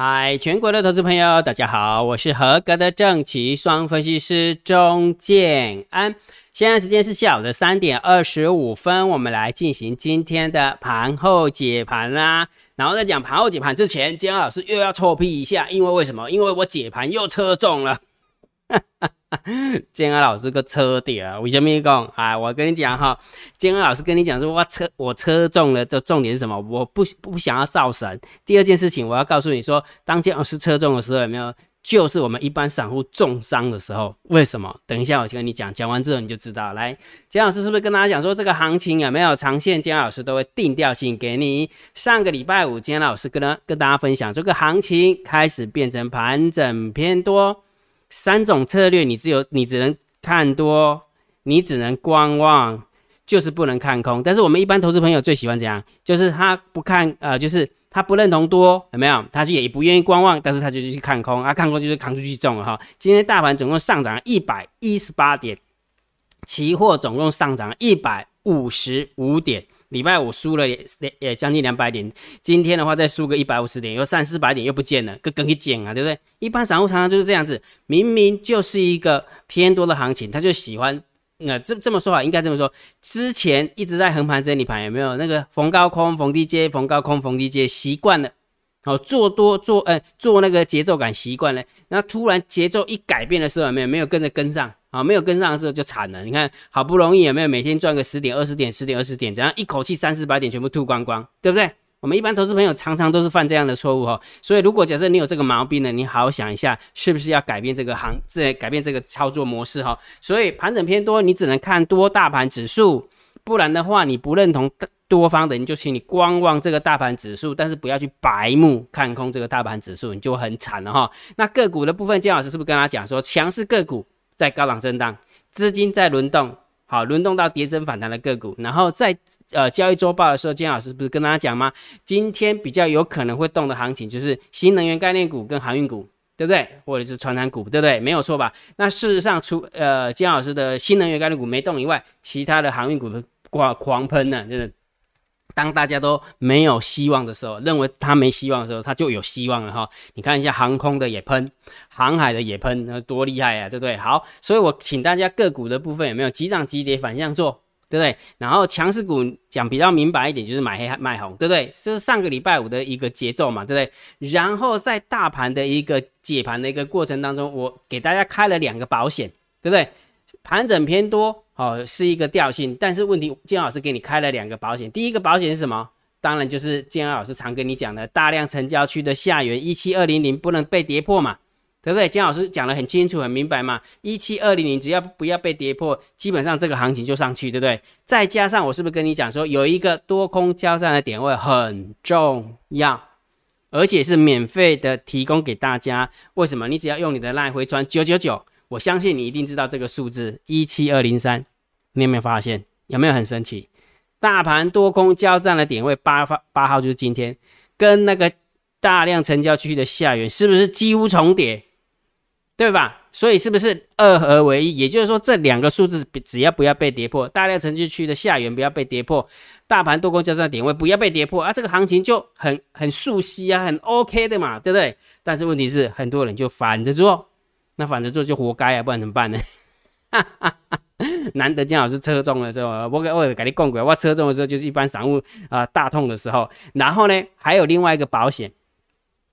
嗨，全国的投资朋友，大家好，我是合格的正奇双分析师钟建安。现在时间是下午的三点二十五分，我们来进行今天的盘后解盘啦。然后在讲盘后解盘之前，建安老师又要臭屁一下，因为为什么？因为我解盘又车中了。建安老师个车点，为什么讲啊？我跟你讲哈，建安老师跟你讲说，我车我车中了的重点是什么？我不不想要造神。第二件事情，我要告诉你说，当建老师车中的时候，有没有？就是我们一般散户重伤的时候。为什么？等一下我跟你讲，讲完之后你就知道。来，建老师是不是跟大家讲说，这个行情有没有长线？建老师都会定调性给你。上个礼拜五，建老师跟跟大家分享，这个行情开始变成盘整偏多。三种策略，你只有你只能看多，你只能观望，就是不能看空。但是我们一般投资朋友最喜欢怎样？就是他不看，呃，就是他不认同多，有没有？他就也不愿意观望，但是他就去看空啊，看空就是扛出去中了哈。今天大盘总共上涨一百一十八点，期货总共上涨一百五十五点。礼拜五输了也也将近两百点，今天的话再输个一百五十点，又三四百点又不见了，跟跟去捡啊，对不对？一般散户常常就是这样子，明明就是一个偏多的行情，他就喜欢那这这么说啊，应该这么说，之前一直在横盘整理盘，有没有那个逢高空逢低接，逢高空逢低接，习惯了，哦，做多做呃做那个节奏感习惯了，那突然节奏一改变的时候，有没有没有跟着跟上？啊，没有跟上之后就惨了。你看，好不容易有没有每天赚个十点、二十点、十点、二十点，怎样一口气三四百点全部吐光光，对不对？我们一般投资朋友常常都是犯这样的错误哈。所以，如果假设你有这个毛病呢，你好好想一下，是不是要改变这个行，这改变这个操作模式哈。所以，盘整偏多，你只能看多大盘指数，不然的话，你不认同多方的，你就请你观望这个大盘指数，但是不要去白目看空这个大盘指数，你就很惨了哈。那个股的部分，金老师是不是跟他讲说，强势个股？在高档震荡，资金在轮动，好，轮动到跌升反弹的个股，然后在呃交易周报的时候，金老师不是跟大家讲吗？今天比较有可能会动的行情就是新能源概念股跟航运股，对不对？或者是传染股，对不对？没有错吧？那事实上，除呃金老师的新能源概念股没动以外，其他的航运股的狂狂喷呢，真的。当大家都没有希望的时候，认为它没希望的时候，它就有希望了哈。你看一下航空的也喷，航海的也喷，那多厉害呀，对不对？好，所以我请大家个股的部分有没有急涨急跌反向做，对不对？然后强势股讲比较明白一点，就是买黑卖红，对不对？这是上个礼拜五的一个节奏嘛，对不对？然后在大盘的一个解盘的一个过程当中，我给大家开了两个保险，对不对？盘整偏多。哦，是一个调性，但是问题，建老师给你开了两个保险。第一个保险是什么？当然就是建老师常跟你讲的，大量成交区的下缘一七二零零不能被跌破嘛，对不对？建老师讲的很清楚、很明白嘛，一七二零零只要不要被跌破，基本上这个行情就上去，对不对？再加上我是不是跟你讲说，有一个多空交战的点位很重要，而且是免费的提供给大家。为什么？你只要用你的赖回传九九九。我相信你一定知道这个数字一七二零三，你有没有发现？有没有很神奇？大盘多空交战的点位八发八号就是今天，跟那个大量成交区的下缘是不是几乎重叠？对吧？所以是不是二合为一？也就是说，这两个数字只要不要被跌破，大量成交区的下缘不要被跌破，大盘多空交战的点位不要被跌破啊，这个行情就很很熟悉啊，很 OK 的嘛，对不对？但是问题是，很多人就反着做。那反正做就活该啊，不然怎么办呢？难得姜老师车中的时候，我给我给你讲过，我车中的时候就是一般散户啊大痛的时候。然后呢，还有另外一个保险，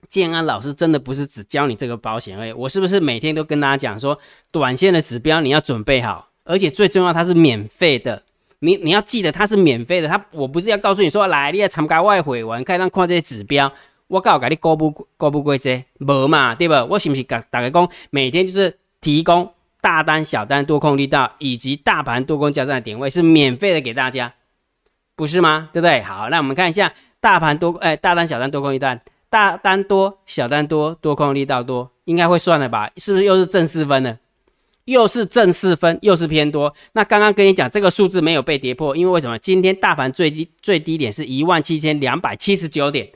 建安老师真的不是只教你这个保险而已，我是不是每天都跟大家讲说，短线的指标你要准备好，而且最重要它是免费的，你你要记得它是免费的，它我不是要告诉你说来你要参加外汇玩，看上看这些指标。我告诉你公布公布规则，无嘛，对不？我是不是甲大家讲，每天就是提供大单、小单、多空力道以及大盘多空交战的点位是免费的给大家，不是吗？对不对？好，那我们看一下大盘多哎，大单、小单、多空力道，大单多、小单多、多空力道多，应该会算了吧？是不是又是正四分呢？又是正四分，又是偏多。那刚刚跟你讲这个数字没有被跌破，因为为什么？今天大盘最低最低点是一万七千两百七十九点。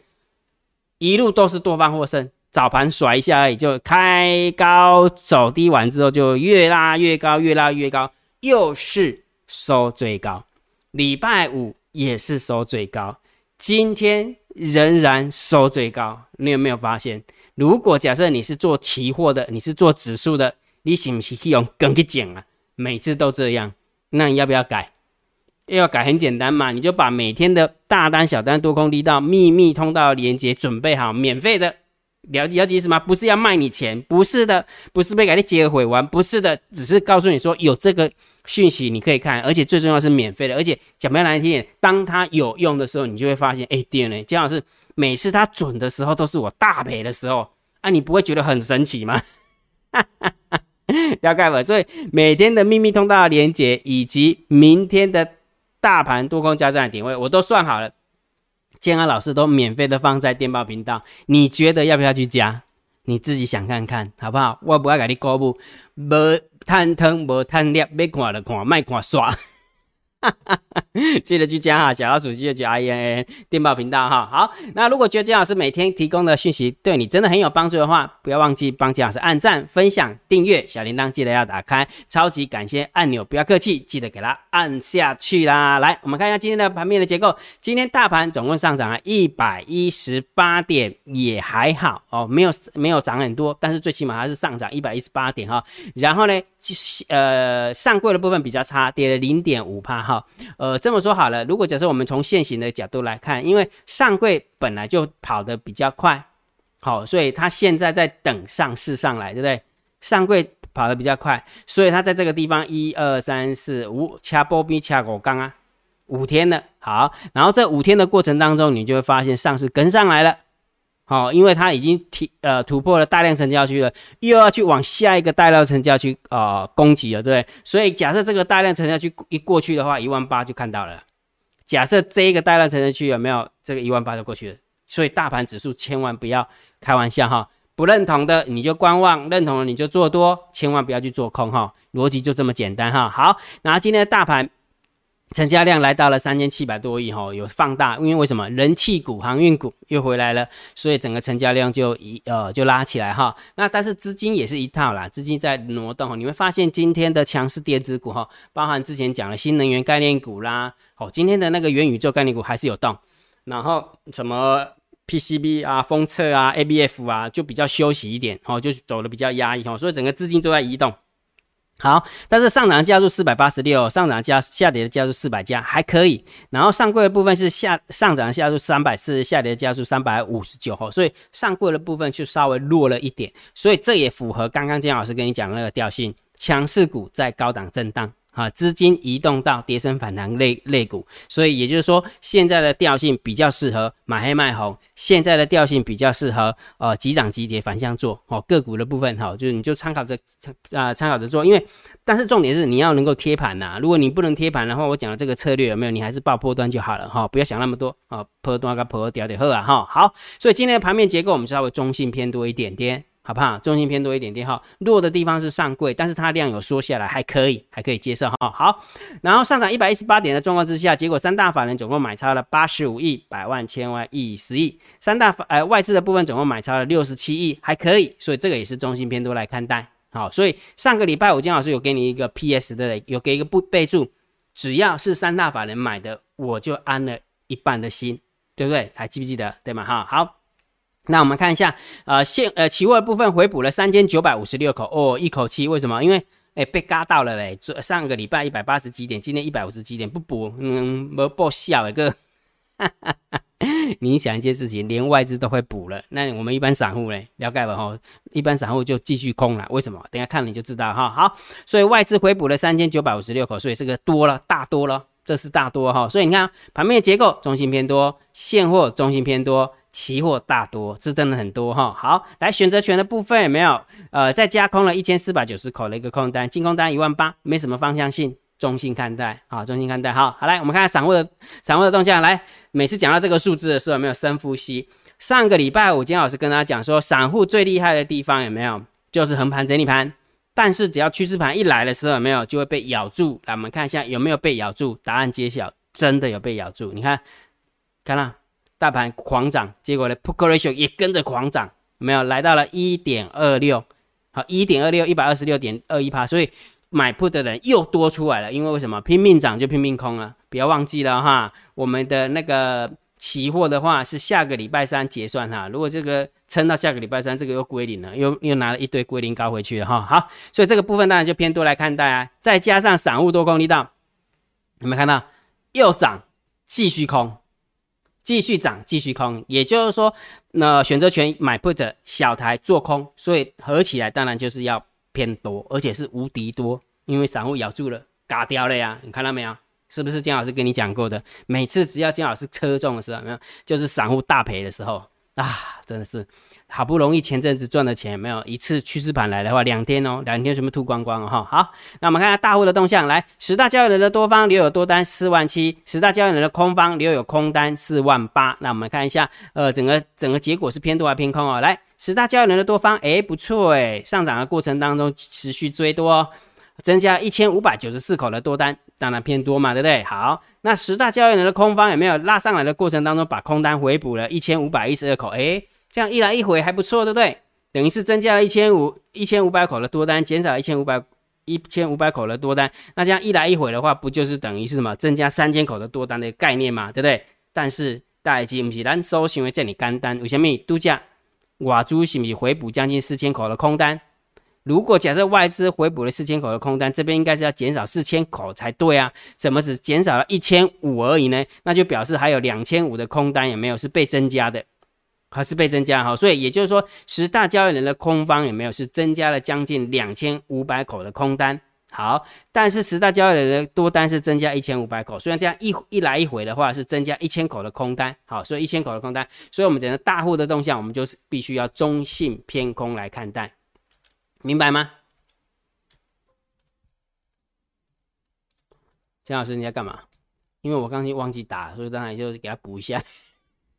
一路都是多方获胜，早盘甩一下而已，就开高走低完之后就越拉越高，越拉越高，又是收最高。礼拜五也是收最高，今天仍然收最高。你有没有发现？如果假设你是做期货的，你是做指数的，你是不是用跟去讲啊？每次都这样，那你要不要改？要改很简单嘛，你就把每天的大单、小单、多空力道、秘密通道连接准备好，免费的。了了解什么？不是要卖你钱，不是的，不是被给你接回完，不是的，只是告诉你说有这个讯息你可以看，而且最重要是免费的，而且讲不难听点，当它有用的时候，你就会发现，哎，对呢，姜老师每次它准的时候都是我大赔的时候，啊，你不会觉得很神奇吗？了解吧？所以每天的秘密通道连接以及明天的大盘多空交战的点位，我都算好了。建安老师都免费的放在电报频道，你觉得要不要去加？你自己想看看好不好？我不要给你公布，无探汤无探料，要看就看，卖看刷。哈 哈记得去加哈，小老鼠记得去 I N N 电报频道哈。好，那如果觉得姜老师每天提供的讯息对你真的很有帮助的话，不要忘记帮姜老师按赞、分享、订阅，小铃铛记得要打开，超级感谢按钮，不要客气，记得给它按下去啦。来，我们看一下今天的盘面的结构。今天大盘总共上涨了一百一十八点，也还好哦，没有没有涨很多，但是最起码还是上涨一百一十八点哈。然后呢？呃，上柜的部分比较差，跌了零点五帕哈。呃，这么说好了，如果假设我们从现行的角度来看，因为上柜本来就跑得比较快，好，所以它现在在等上市上来，对不对？上柜跑得比较快，所以它在这个地方一二三四五掐波比掐狗刚啊，五天了，好，然后这五天的过程当中，你就会发现上市跟上来了。好，因为它已经提呃突破了大量成交区了，又要去往下一个大量成交区呃攻击了，对不对？所以假设这个大量成交区一过去的话，一万八就看到了。假设这一个大量成交区有没有这个一万八就过去了？所以大盘指数千万不要开玩笑哈，不认同的你就观望，认同了你就做多，千万不要去做空哈，逻辑就这么简单哈。好，然后今天的大盘。成交量来到了三千七百多亿，哈，有放大，因为为什么？人气股、航运股又回来了，所以整个成交量就一呃就拉起来哈。那但是资金也是一套啦，资金在挪动，你会发现今天的强势电子股哈，包含之前讲的新能源概念股啦，哦，今天的那个元宇宙概念股还是有动，然后什么 PCB 啊、封测啊、ABF 啊，就比较休息一点，哦，就走的比较压抑哈，所以整个资金都在移动。好，但是上涨加速四百八十六，上涨加下跌的加速四百加还可以。然后上柜的部分是下上涨加速三百四，下跌加速三百五十九吼，所以上柜的部分就稍微弱了一点。所以这也符合刚刚金老师跟你讲的那个调性，强势股在高档震荡。啊，资金移动到跌升反弹类类股，所以也就是说，现在的调性比较适合买黑卖红，现在的调性比较适合呃急涨急跌反向做哦个股的部分哈，就是你就参考着参啊参考着做，因为但是重点是你要能够贴盘呐，如果你不能贴盘的话，我讲的这个策略有没有？你还是报破端就好了哈，不要想那么多啊，破端跟破掉点好啊哈，好，所以今天的盘面结构我们稍微中性偏多一点点。好不好？中心偏多一点点哈，弱的地方是上柜，但是它量有缩下来，还可以，还可以接受哈。好，然后上涨一百一十八点的状况之下，结果三大法人总共买超了八十五亿、百万、千万、亿、十亿，三大法呃外资的部分总共买超了六十七亿，还可以，所以这个也是中心偏多来看待。好，所以上个礼拜我金老师有给你一个 PS 的，有给一个不备注，只要是三大法人买的，我就安了一半的心，对不对？还记不记得？对吗？哈，好。那我们看一下，呃，现呃期货部分回补了三千九百五十六口哦，一口气，为什么？因为哎被嘎到了嘞，上个礼拜一百八十几点，今天一百五十几点不补，嗯，没报笑一个。你想一件事情，连外资都会补了，那我们一般散户嘞，了解吧？哈，一般散户就继续空了，为什么？等下看你就知道哈。好，所以外资回补了三千九百五十六口，所以这个多了，大多了，这是大多哈。所以你看盘面结构，中心偏多，现货中心偏多。期货大多是真的很多哈，好，来选择权的部分有没有？呃，再加空了一千四百九十口的一个空单，净空单一万八，没什么方向性，中性看待啊，中性看待。好，好来，我们看下散户的散户的动向。来，每次讲到这个数字的时候，有没有深呼吸？上个礼拜五，金老师跟大家讲说，散户最厉害的地方有没有？就是横盘整理盘，但是只要趋势盘一来的时候，有没有就会被咬住？来，我们看一下有没有被咬住？答案揭晓，真的有被咬住。你看，看到？大盘狂涨，结果呢，put ratio 也跟着狂涨，没有来到了一点二六，好，一点二六，一百二十六点二一趴，所以买 put 的人又多出来了，因为为什么拼命涨就拼命空了？不要忘记了哈，我们的那个期货的话是下个礼拜三结算哈，如果这个撑到下个礼拜三，这个又归零了，又又拿了一堆归零高回去了哈。好，所以这个部分当然就偏多来看待啊。再加上散户多空力道，有没有看到又涨继续空，继续涨继续空，也就是说，那选择权买 put 小台做空，所以合起来当然就是要偏多，而且是无敌多，因为散户咬住了，嘎掉了呀，你看到没有？是不是姜老师跟你讲过的？每次只要姜老师车中的时候，没有，就是散户大赔的时候啊，真的是好不容易前阵子赚的钱，没有一次趋势盘来的话，两天哦，两天全部吐光光了哈。好，那我们看下大户的动向，来十大交易人的多方留有多单四万七，十大交易人的空方留有空单四万八。那我们看一下，呃，整个整个结果是偏多还是偏空哦？来，十大交易人的多方，哎，不错哎，上涨的过程当中持续追多。增加一千五百九十四口的多单，当然偏多嘛，对不对？好，那十大交易人的空方有没有拉上来的过程当中，把空单回补了一千五百一十二口？诶，这样一来一回还不错，对不对？等于是增加了一千五一千五百口的多单，减少一千五百一千五百口的多单，那这样一来一回的话，不就是等于是什么？增加三千口的多单的概念嘛，对不对？但是大家不是咱收行为这里干单，为什么度假瓦猪是不是回补将近四千口的空单？如果假设外资回补了四千口的空单，这边应该是要减少四千口才对啊，怎么只减少了一千五而已呢？那就表示还有两千五的空单有没有是被增加的，还是被增加哈？所以也就是说，十大交易人的空方有没有是增加了将近两千五百口的空单？好，但是十大交易人的多单是增加一千五百口，虽然这样一一来一回的话是增加一千口的空单，好，所以一千口的空单，所以我们整个大户的动向，我们就是必须要中性偏空来看待。明白吗？江老师，你在干嘛？因为我刚才忘记打，所以当然就是给他补一下。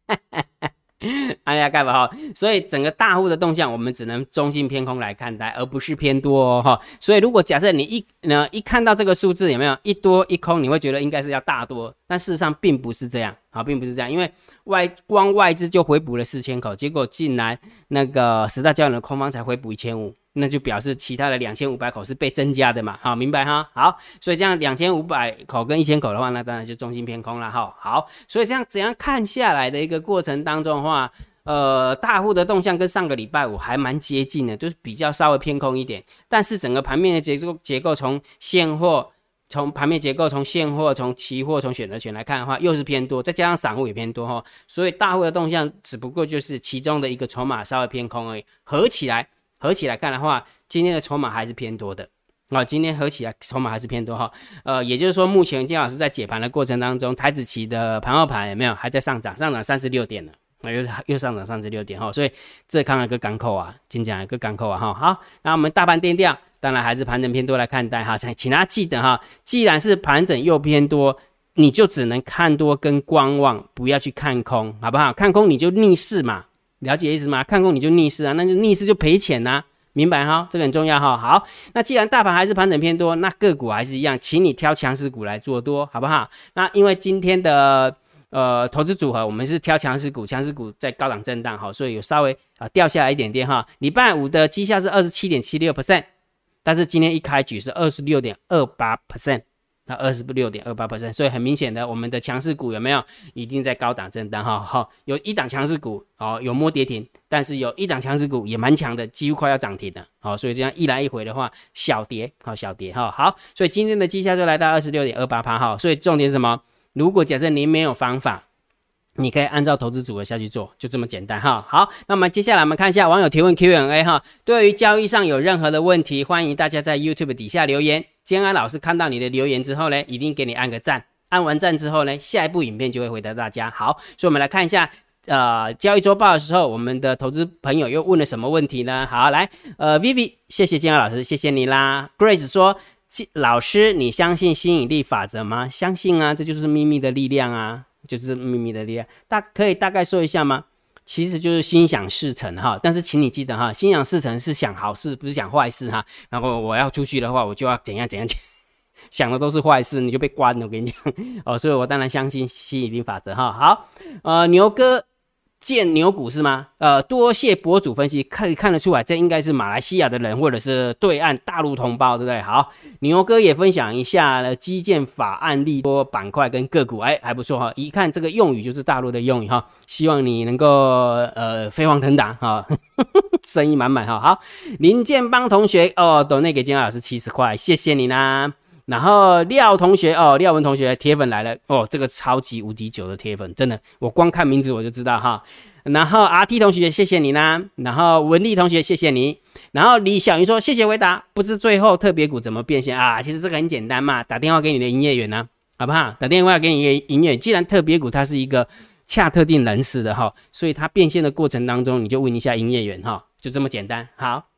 哎呀，干嘛哈？所以整个大户的动向，我们只能中性偏空来看待，而不是偏多哦哈。所以如果假设你一呢一看到这个数字有没有一多一空，你会觉得应该是要大多，但事实上并不是这样啊，并不是这样，因为外光外资就回补了四千口，结果竟然那个十大交易的空方才回补一千五。那就表示其他的两千五百口是被增加的嘛？好，明白哈？好，所以这样两千五百口跟一千口的话，那当然就中心偏空了哈。好，所以这样怎样看下来的一个过程当中的话，呃，大户的动向跟上个礼拜五还蛮接近的，就是比较稍微偏空一点。但是整个盘面的结构结构从现货、从盘面结构、从现货、从期货、从选择权来看的话，又是偏多，再加上散户也偏多哈。所以大户的动向只不过就是其中的一个筹码稍微偏空而已，合起来。合起来看的话，今天的筹码还是偏多的啊。今天合起来筹码还是偏多哈。呃，也就是说，目前金老师在解盘的过程当中，台子期的盘后盘有没有还在上涨？上涨三十六点了，啊，又又上涨三十六点哈。所以这看一个港口啊，今讲一个港口啊哈。好，那我们大盘定调，当然还是盘整偏多来看待哈。请请大家记得哈，既然是盘整又偏多，你就只能看多跟观望，不要去看空，好不好？看空你就逆势嘛。了解意思吗？看空你就逆势啊，那就逆势就赔钱呐，明白哈？这个很重要哈。好，那既然大盘还是盘整偏多，那个股还是一样，请你挑强势股来做多，好不好？那因为今天的呃投资组合，我们是挑强势股，强势股在高档震荡，好，所以有稍微啊掉下来一点点哈。礼拜五的绩效是二十七点七六 percent，但是今天一开局是二十六点二八 percent。那二十六点二八百分所以很明显的，我们的强势股有没有一定在高档震荡哈？好，有一档强势股哦，有摸跌停，但是有一档强势股也蛮强的，几乎快要涨停了。好，所以这样一来一回的话，小跌好小跌哈。好，所以今天的绩效就来到二十六点二八八哈。所以重点是什么？如果假设您没有方法。你可以按照投资组合下去做，就这么简单哈。好，那么接下来我们看一下网友提问 Q&A 哈。对于交易上有任何的问题，欢迎大家在 YouTube 底下留言。坚安老师看到你的留言之后呢，一定给你按个赞。按完赞之后呢，下一部影片就会回答大家。好，所以我们来看一下，呃，交易周报的时候，我们的投资朋友又问了什么问题呢？好，来，呃，Vivi，谢谢坚安老师，谢谢你啦。Grace 说，老师，你相信吸引力法则吗？相信啊，这就是秘密的力量啊。就是秘密的力量，大可以大概说一下吗？其实就是心想事成哈，但是请你记得哈，心想事成是想好事，不是想坏事哈。然后我要出去的话，我就要怎样怎样讲，想的都是坏事，你就被关了。我跟你讲哦，所以我当然相信吸引力法则哈。好，呃，牛哥见牛股是吗？呃，多谢博主分析，可以看得出来，这应该是马来西亚的人，或者是对岸大陆同胞，对不对？好，牛哥也分享一下了基建法案利多板块跟个股，哎，还不错哈。一看这个用语就是大陆的用语哈，希望你能够呃飞黄腾达哈，生意满满哈。好，林建邦同学哦，都那给金老师七十块，谢谢你啦。然后廖同学哦，廖文同学铁粉来了哦，这个超级无敌久的铁粉，真的，我光看名字我就知道哈。然后 R T 同学谢谢你啦，然后文丽同学谢谢你，然后李小云说谢谢回答，不知最后特别股怎么变现啊？其实这个很简单嘛，打电话给你的营业员呢，好不好？打电话给你的营业员，既然特别股它是一个恰特定人士的哈，所以它变现的过程当中，你就问一下营业员哈，就这么简单。好。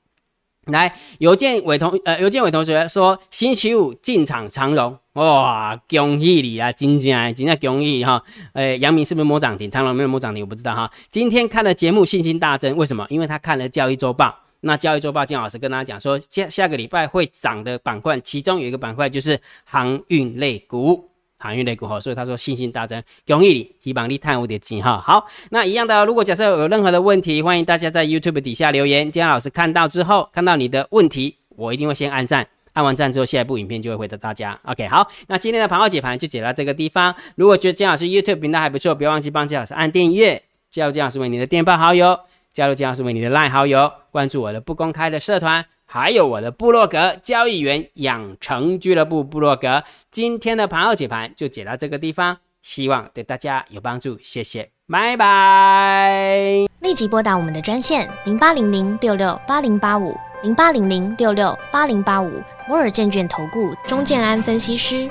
来，邮件伟同呃，邮件伟同学说，星期五进场长荣，哇，恭喜你啊，真正真正恭喜哈！诶，杨明是不是摸涨停？长荣没有摸涨停，我不知道哈。今天看了节目，信心大增，为什么？因为他看了交易周报。那交易周报，金老师跟大家讲说，下下个礼拜会涨的板块，其中有一个板块就是航运类股。航运类股哈，所以他说信心大增，恭喜你，希望你探五点金哈。好，那一样的，如果假设有任何的问题，欢迎大家在 YouTube 底下留言，姜老师看到之后，看到你的问题，我一定会先按赞，按完赞之后，下一部影片就会回答大家。OK，好，那今天的盘后解盘就解到这个地方。如果觉得姜老师 YouTube 频道还不错，不要忘记帮姜老师按订阅，加入姜老师为你的电报好友，加入姜老师为你的 LINE 好友，关注我的不公开的社团。还有我的部落格交易员养成俱乐部部落格，今天的盘后解盘就解到这个地方，希望对大家有帮助，谢谢，拜拜。立即拨打我们的专线零八零零六六八零八五零八零零六六八零八五摩尔证券投顾钟建安分析师。